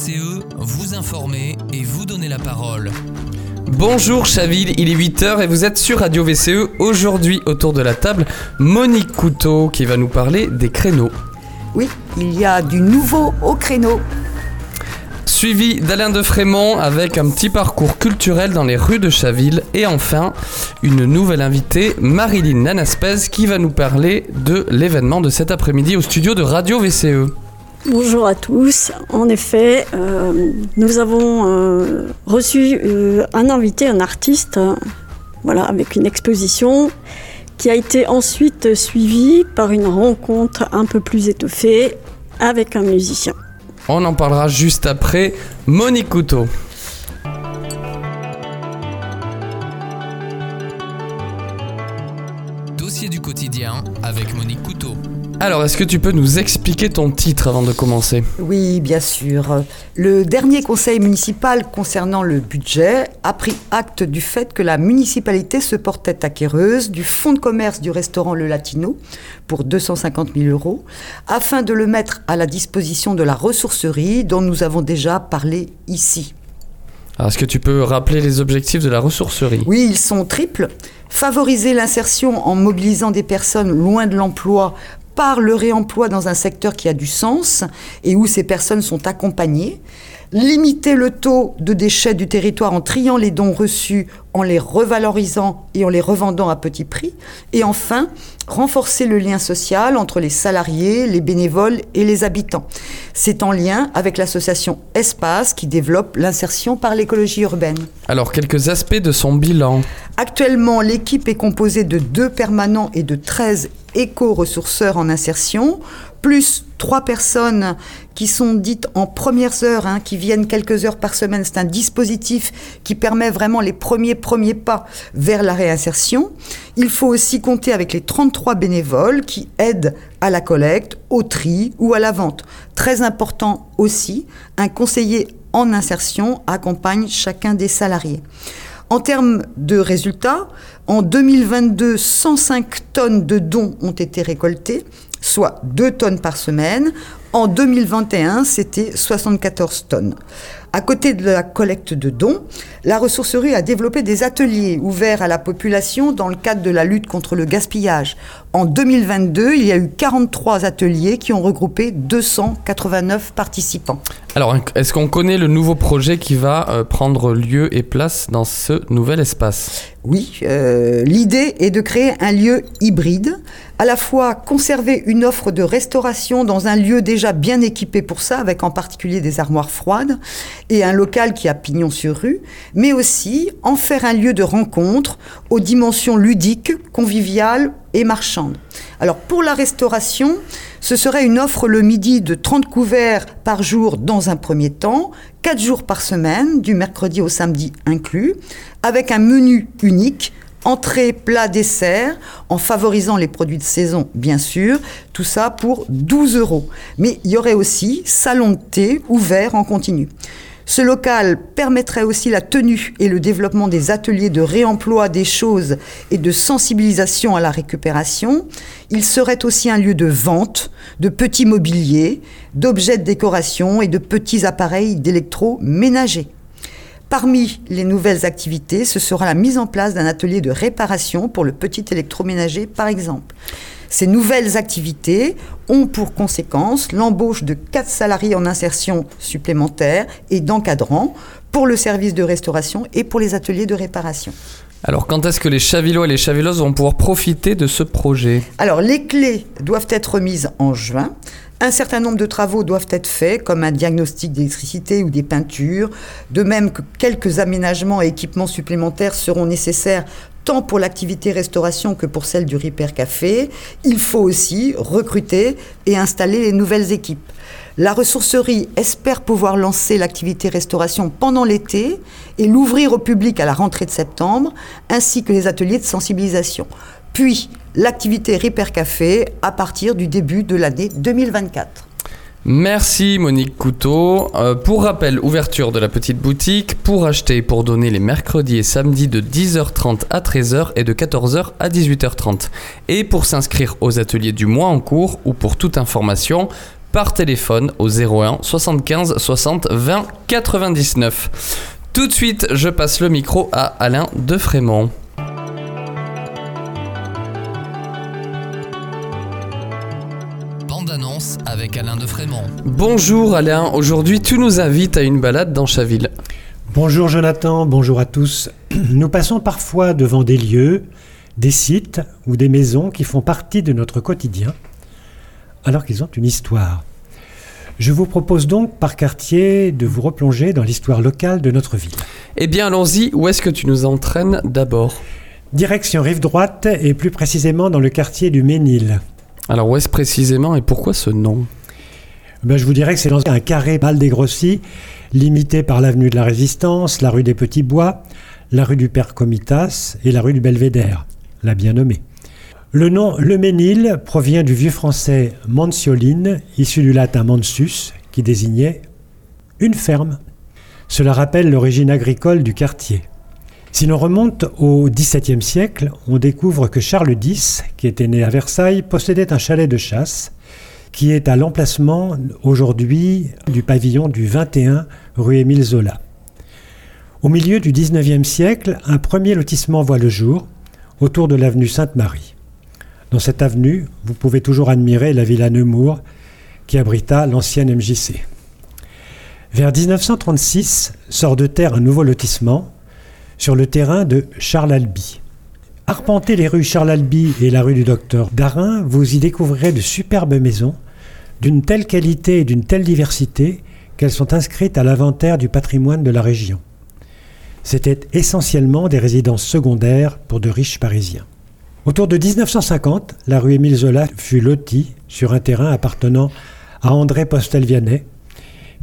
VCE, vous informer et vous donner la parole. Bonjour Chaville, il est 8h et vous êtes sur Radio VCE. Aujourd'hui, autour de la table, Monique Couteau qui va nous parler des créneaux. Oui, il y a du nouveau au créneau. Suivi d'Alain de Frémont avec un petit parcours culturel dans les rues de Chaville. Et enfin, une nouvelle invitée, Marilyn Nanaspez, qui va nous parler de l'événement de cet après-midi au studio de Radio VCE. Bonjour à tous. En effet, euh, nous avons euh, reçu euh, un invité, un artiste, voilà, avec une exposition qui a été ensuite suivie par une rencontre un peu plus étoffée avec un musicien. On en parlera juste après. Monique Couteau. Dossier du quotidien avec Monique Couteau. Alors, est-ce que tu peux nous expliquer ton titre avant de commencer? Oui, bien sûr. Le dernier conseil municipal concernant le budget a pris acte du fait que la municipalité se portait acquéreuse du fonds de commerce du restaurant Le Latino pour 250 000 euros, afin de le mettre à la disposition de la ressourcerie dont nous avons déjà parlé ici. Est-ce que tu peux rappeler les objectifs de la ressourcerie? Oui, ils sont triples. Favoriser l'insertion en mobilisant des personnes loin de l'emploi par le réemploi dans un secteur qui a du sens et où ces personnes sont accompagnées, limiter le taux de déchets du territoire en triant les dons reçus, en les revalorisant et en les revendant à petit prix, et enfin renforcer le lien social entre les salariés, les bénévoles et les habitants. C'est en lien avec l'association Espace qui développe l'insertion par l'écologie urbaine. Alors, quelques aspects de son bilan. Actuellement, l'équipe est composée de deux permanents et de 13 éco-ressourceurs en insertion, plus trois personnes qui sont dites en premières heures, hein, qui viennent quelques heures par semaine. C'est un dispositif qui permet vraiment les premiers premiers pas vers la réinsertion. Il faut aussi compter avec les 33 bénévoles qui aident à la collecte, au tri ou à la vente. Très important aussi, un conseiller en insertion accompagne chacun des salariés. En termes de résultats, en 2022, 105 tonnes de dons ont été récoltées, soit 2 tonnes par semaine. En 2021, c'était 74 tonnes. À côté de la collecte de dons, la ressourcerie a développé des ateliers ouverts à la population dans le cadre de la lutte contre le gaspillage. En 2022, il y a eu 43 ateliers qui ont regroupé 289 participants. Alors, est-ce qu'on connaît le nouveau projet qui va euh, prendre lieu et place dans ce nouvel espace? Oui, euh, l'idée est de créer un lieu hybride, à la fois conserver une offre de restauration dans un lieu déjà bien équipé pour ça, avec en particulier des armoires froides, et un local qui a pignon sur rue, mais aussi en faire un lieu de rencontre aux dimensions ludiques, conviviales et marchandes. Alors pour la restauration, ce serait une offre le midi de 30 couverts par jour dans un premier temps, 4 jours par semaine, du mercredi au samedi inclus, avec un menu unique entrée, plat, dessert, en favorisant les produits de saison, bien sûr. Tout ça pour 12 euros. Mais il y aurait aussi salon de thé ouvert en continu. Ce local permettrait aussi la tenue et le développement des ateliers de réemploi des choses et de sensibilisation à la récupération. Il serait aussi un lieu de vente de petits mobiliers, d'objets de décoration et de petits appareils d'électroménager. Parmi les nouvelles activités, ce sera la mise en place d'un atelier de réparation pour le petit électroménager, par exemple. Ces nouvelles activités ont pour conséquence l'embauche de quatre salariés en insertion supplémentaire et d'encadrants pour le service de restauration et pour les ateliers de réparation. Alors, quand est-ce que les Chavillois et les Chavilloises vont pouvoir profiter de ce projet? Alors, les clés doivent être remises en juin. Un certain nombre de travaux doivent être faits, comme un diagnostic d'électricité ou des peintures. De même que quelques aménagements et équipements supplémentaires seront nécessaires tant pour l'activité restauration que pour celle du Repair Café. Il faut aussi recruter et installer les nouvelles équipes. La ressourcerie espère pouvoir lancer l'activité restauration pendant l'été et l'ouvrir au public à la rentrée de septembre, ainsi que les ateliers de sensibilisation. Puis l'activité Repair Café à partir du début de l'année 2024. Merci Monique Couteau. Euh, pour rappel, ouverture de la petite boutique pour acheter et pour donner les mercredis et samedis de 10h30 à 13h et de 14h à 18h30. Et pour s'inscrire aux ateliers du mois en cours ou pour toute information, par téléphone au 01 75 60 20 99. Tout de suite, je passe le micro à Alain de Frémont. Alain de Frémont. Bonjour Alain, aujourd'hui tu nous invites à une balade dans Chaville. Bonjour Jonathan, bonjour à tous. Nous passons parfois devant des lieux, des sites ou des maisons qui font partie de notre quotidien, alors qu'ils ont une histoire. Je vous propose donc par quartier de vous replonger dans l'histoire locale de notre ville. Eh bien allons-y, où est-ce que tu nous entraînes d'abord? Direction rive droite et plus précisément dans le quartier du Ménil. Alors où est-ce précisément et pourquoi ce nom? Ben, je vous dirais que c'est dans un carré mal dégrossi, limité par l'avenue de la Résistance, la rue des Petits Bois, la rue du Père Comitas et la rue du Belvédère, la bien nommée. Le nom Le Ménil provient du vieux français Mancioline, issu du latin mansus, qui désignait une ferme. Cela rappelle l'origine agricole du quartier. Si l'on remonte au XVIIe siècle, on découvre que Charles X, qui était né à Versailles, possédait un chalet de chasse qui est à l'emplacement aujourd'hui du pavillon du 21 rue Émile Zola. Au milieu du XIXe siècle, un premier lotissement voit le jour autour de l'avenue Sainte-Marie. Dans cette avenue, vous pouvez toujours admirer la villa Nemours qui abrita l'ancienne MJC. Vers 1936 sort de terre un nouveau lotissement sur le terrain de Charles Albi. Arpentez les rues Charles Albi et la rue du Docteur Darin, vous y découvrirez de superbes maisons d'une telle qualité et d'une telle diversité qu'elles sont inscrites à l'inventaire du patrimoine de la région. C'étaient essentiellement des résidences secondaires pour de riches Parisiens. Autour de 1950, la rue Émile Zola fut lotie sur un terrain appartenant à André Postel-Vianney,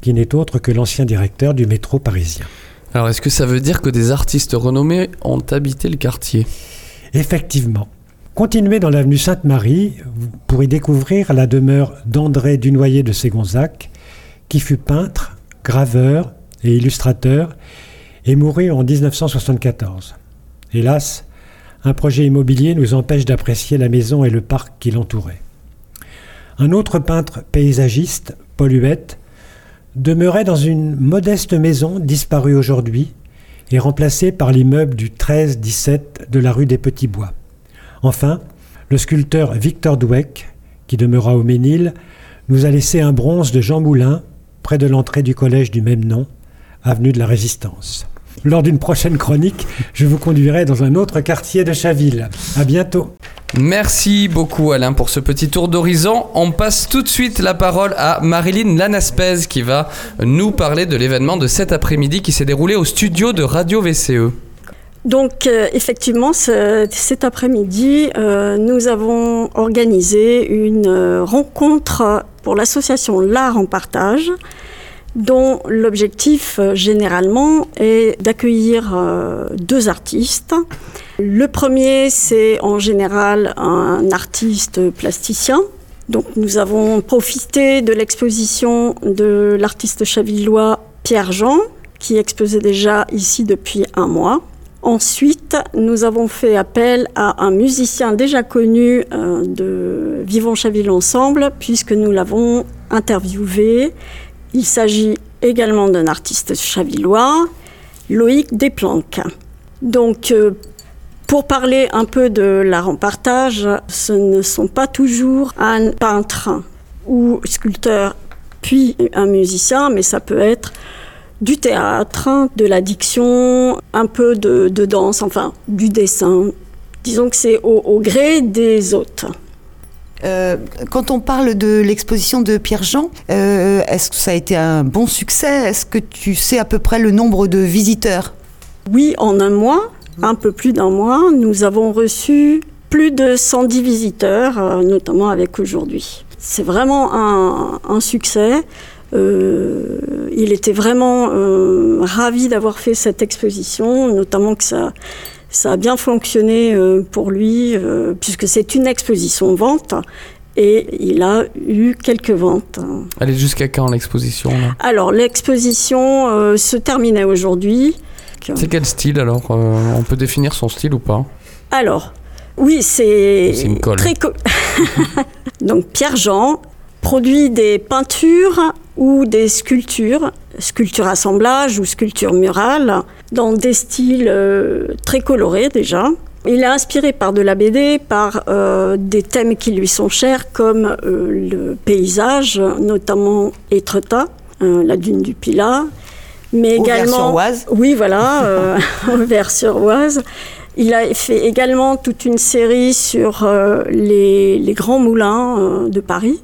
qui n'est autre que l'ancien directeur du métro parisien. Alors est-ce que ça veut dire que des artistes renommés ont habité le quartier? Effectivement. Continuez dans l'avenue Sainte-Marie pour y découvrir la demeure d'André Dunoyer de Ségonzac, qui fut peintre, graveur et illustrateur et mourut en 1974. Hélas, un projet immobilier nous empêche d'apprécier la maison et le parc qui l'entourait. Un autre peintre paysagiste, Paul Huette, demeurait dans une modeste maison disparue aujourd'hui et remplacée par l'immeuble du 13-17 de la rue des Petits Bois. Enfin, le sculpteur Victor Douek, qui demeura au Ménil, nous a laissé un bronze de Jean Moulin près de l'entrée du collège du même nom, avenue de la Résistance. Lors d'une prochaine chronique, je vous conduirai dans un autre quartier de Chaville. À bientôt. Merci beaucoup Alain pour ce petit tour d'horizon. On passe tout de suite la parole à Marilyn Lanaspez qui va nous parler de l'événement de cet après-midi qui s'est déroulé au studio de Radio VCE. Donc euh, effectivement, ce- cet après-midi, euh, nous avons organisé une euh, rencontre pour l'association L'Art en Partage, dont l'objectif euh, généralement est d'accueillir euh, deux artistes. Le premier, c'est en général un artiste plasticien. Donc nous avons profité de l'exposition de l'artiste chavillois Pierre Jean, qui exposait déjà ici depuis un mois. Ensuite, nous avons fait appel à un musicien déjà connu euh, de Vivons Chaville Ensemble, puisque nous l'avons interviewé. Il s'agit également d'un artiste chavillois, Loïc Desplanques. Donc, euh, pour parler un peu de l'art en partage, ce ne sont pas toujours un peintre ou sculpteur, puis un musicien, mais ça peut être du théâtre, de la diction, un peu de, danse, enfin du dessin. Disons que c'est au, au gré des hôtes. Euh, quand on parle de l'exposition de Pierre-Jean, euh, est-ce que ça a été un bon succès? Est-ce que tu sais à peu près le nombre de visiteurs? Oui, en un mois, un peu plus d'un mois, nous avons reçu plus de 110 visiteurs, euh, notamment avec aujourd'hui. C'est vraiment un, succès. Il était vraiment ravi d'avoir fait cette exposition, notamment que ça, ça a bien fonctionné euh, pour lui, euh, puisque c'est une exposition vente. Et il a eu quelques ventes. Elle est jusqu'à quand l'exposition Alors, l'exposition euh, se terminait aujourd'hui. C'est quel style alors? Euh, On peut définir son style ou pas? Alors, oui, c'est C'est une colle. très co- Donc Pierre Jean produit des peintures ou des sculptures, sculptures assemblage ou sculptures murales, dans des styles euh, très colorés déjà. Il est inspiré par de la BD, par euh, des thèmes qui lui sont chers, comme euh, le paysage, notamment Étretat, la dune du Pilat, mais également. Sur Oise. Oui, voilà, vers sur Oise. Il a fait également toute une série sur les, les, grands moulins de Paris.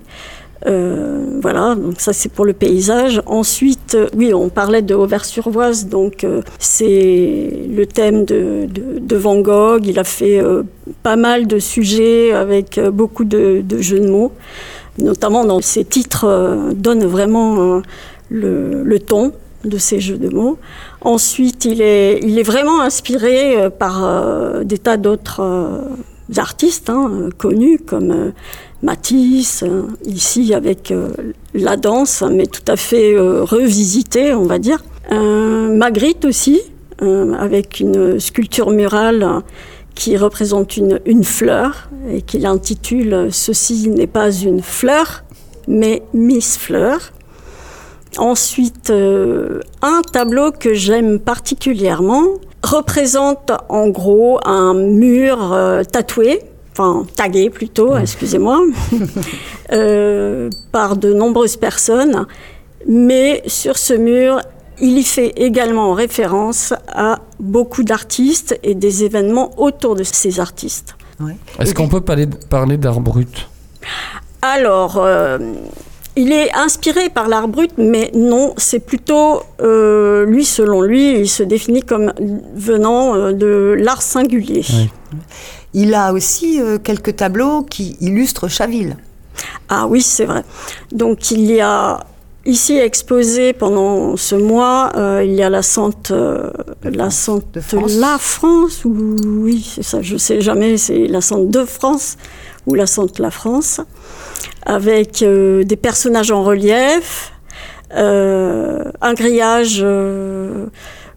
Euh, voilà, donc ça c'est pour le paysage. Ensuite, euh, oui, on parlait de Auvers-sur-Oise, donc euh, c'est le thème de, Van Gogh. Il a fait pas mal de sujets avec beaucoup de, jeux de mots, notamment dans ses titres donnent vraiment le, le, ton de ces jeux de mots. Ensuite, il est, il est vraiment inspiré par des tas d'autres artistes hein, connus comme Matisse, euh, ici avec euh, la danse, mais tout à fait euh, revisitée, on va dire. Magritte aussi, avec une sculpture murale qui représente une, une fleur et qui l'intitule Ceci n'est pas une fleur, mais Miss Fleur. Ensuite, un tableau que j'aime particulièrement représente en gros un mur tatoué enfin tagué plutôt, excusez-moi, euh, par de nombreuses personnes. Mais sur ce mur, il y fait également référence à beaucoup d'artistes et des événements autour de ces artistes. Est-ce qu'on peut parler, parler d'art brut? Alors, euh, il est inspiré par l'art brut, mais non, c'est plutôt, euh, lui, selon lui, il se définit comme venant de l'art singulier. Il a aussi euh, quelques tableaux qui illustrent Chaville. Ah oui, c'est vrai. Donc il y a ici exposé pendant ce mois, euh, il y a la Sante, euh, la Sante de France. la France, ou oui, c'est ça, je sais jamais, c'est la Sante de France ou la Sante la France, avec des personnages en relief, un grillage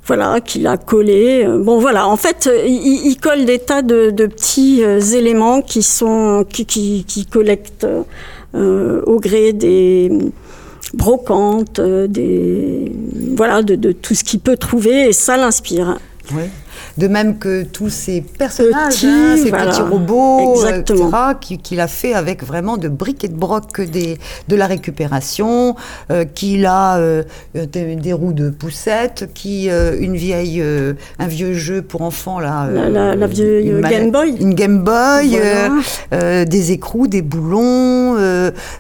voilà, qu'il a collé. Bon, voilà, en fait, il, colle des tas de, petits euh, éléments qui sont qui, qui, collectent euh, au gré des brocantes, euh, des voilà, de, tout ce qu'il peut trouver et ça l'inspire. De même que tous ces personnages, hein, ces petits robots, euh, etc., qu'il a fait avec vraiment de briques et de broc des, de la récupération, euh, qu'il a euh, des, roues de poussettes, qui une vieille, un vieux jeu pour enfants là, la, vieille Game Boy, une Game Boy, des écrous, des boulons,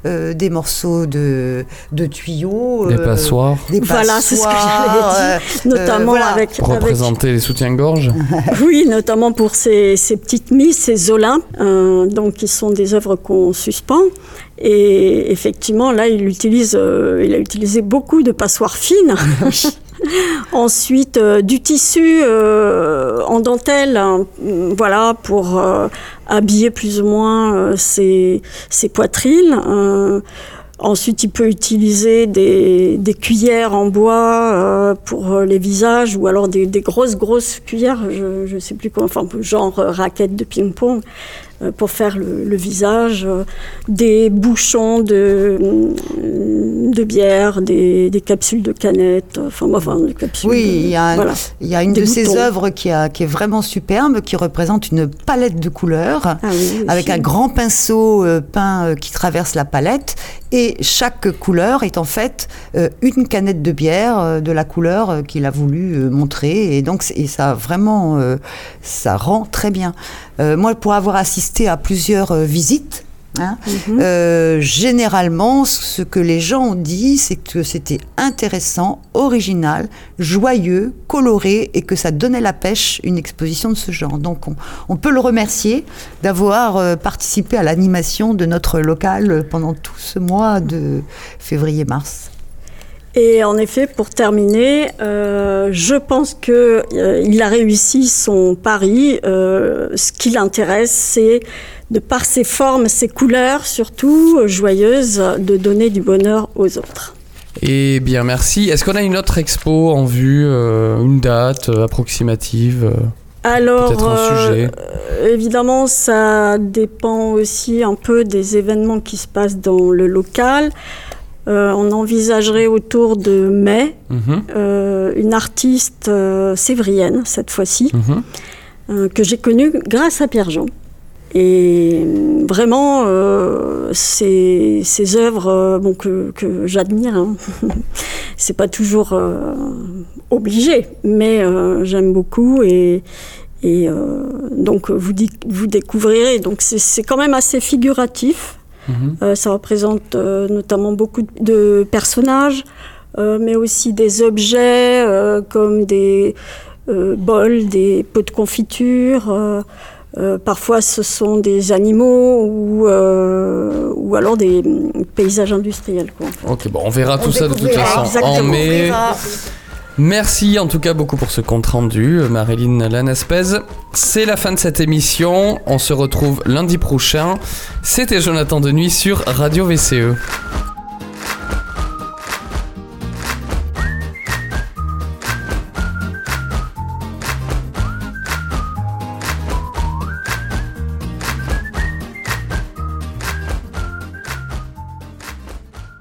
des morceaux de, de tuyaux, des passoires, des passoires, voilà, c'est ce que j'allais dire, notamment avec pour représenter les soutiens-gorge Oui, notamment pour ces, petites mises, ces Zola, euh, donc qui sont des œuvres qu'on suspend. Et effectivement, là, il utilise, euh, il a utilisé beaucoup de passoires fines. Ensuite, euh, du tissu en dentelle, hein, voilà, pour habiller plus ou moins ses, ses, poitrines. Ensuite, il peut utiliser des, cuillères en bois euh, pour euh, les visages ou alors des, grosses, grosses cuillères, je ne sais plus quoi, enfin, genre euh, raquettes de ping-pong. Euh, pour faire le, visage, euh, des bouchons de, de bière, des, capsules de canettes, enfin, enfin des capsules. Oui, il y a, il y a une de ses œuvres qui, a, qui est vraiment superbe, qui représente une palette de couleurs, ah avec un grand pinceau peint qui traverse la palette, et chaque couleur est en fait une canette de bière de la couleur qu'il a voulu montrer, et donc ça vraiment, ça rend très bien. moi, pour avoir assisté à plusieurs euh, visites. Hein. Mhm. Euh, généralement, ce que les gens ont dit, c'est que c'était intéressant, original, joyeux, coloré et que ça donnait la pêche une exposition de ce genre. Donc, on, peut le remercier d'avoir euh, participé à l'animation de notre local pendant tout ce mois de février-mars. Et en effet, pour terminer, euh, je pense qu'il euh, a réussi son pari. Euh, ce qui l'intéresse, c'est de par ses formes, ses couleurs, surtout joyeuses, de donner du bonheur aux autres. Eh bien, merci. Est-ce qu'on a une autre expo en vue, une date approximative Alors, un euh, sujet? euh, évidemment, ça dépend aussi un peu des événements qui se passent dans le local. Euh, on envisagerait autour de mai Mhm, euh, une artiste euh, sévrienne, cette fois-ci, mhm. euh, que j'ai connue grâce à Pierre-Jean. Et euh, vraiment, euh, ces, ces œuvres euh, bon, que, que j'admire, hein. c'est pas toujours euh, obligé, mais euh, j'aime beaucoup et, et euh, donc vous, vous découvrirez. Donc c'est- quand même assez figuratif. Euh, ça représente euh, notamment beaucoup de personnages, euh, mais aussi des objets euh, comme des euh, bols, des pots de confiture. Euh, parfois, ce sont des animaux ou, euh, ou alors des mm, paysages industriels. Quoi. Ok, bon, on verra On tout ça de toute façon en mai. Merci en tout cas beaucoup pour ce compte rendu, euh, Marilyn Lanaspez. C'est la fin de cette émission. On se retrouve lundi prochain. C'était Jonathan Denuy sur Radio VCE.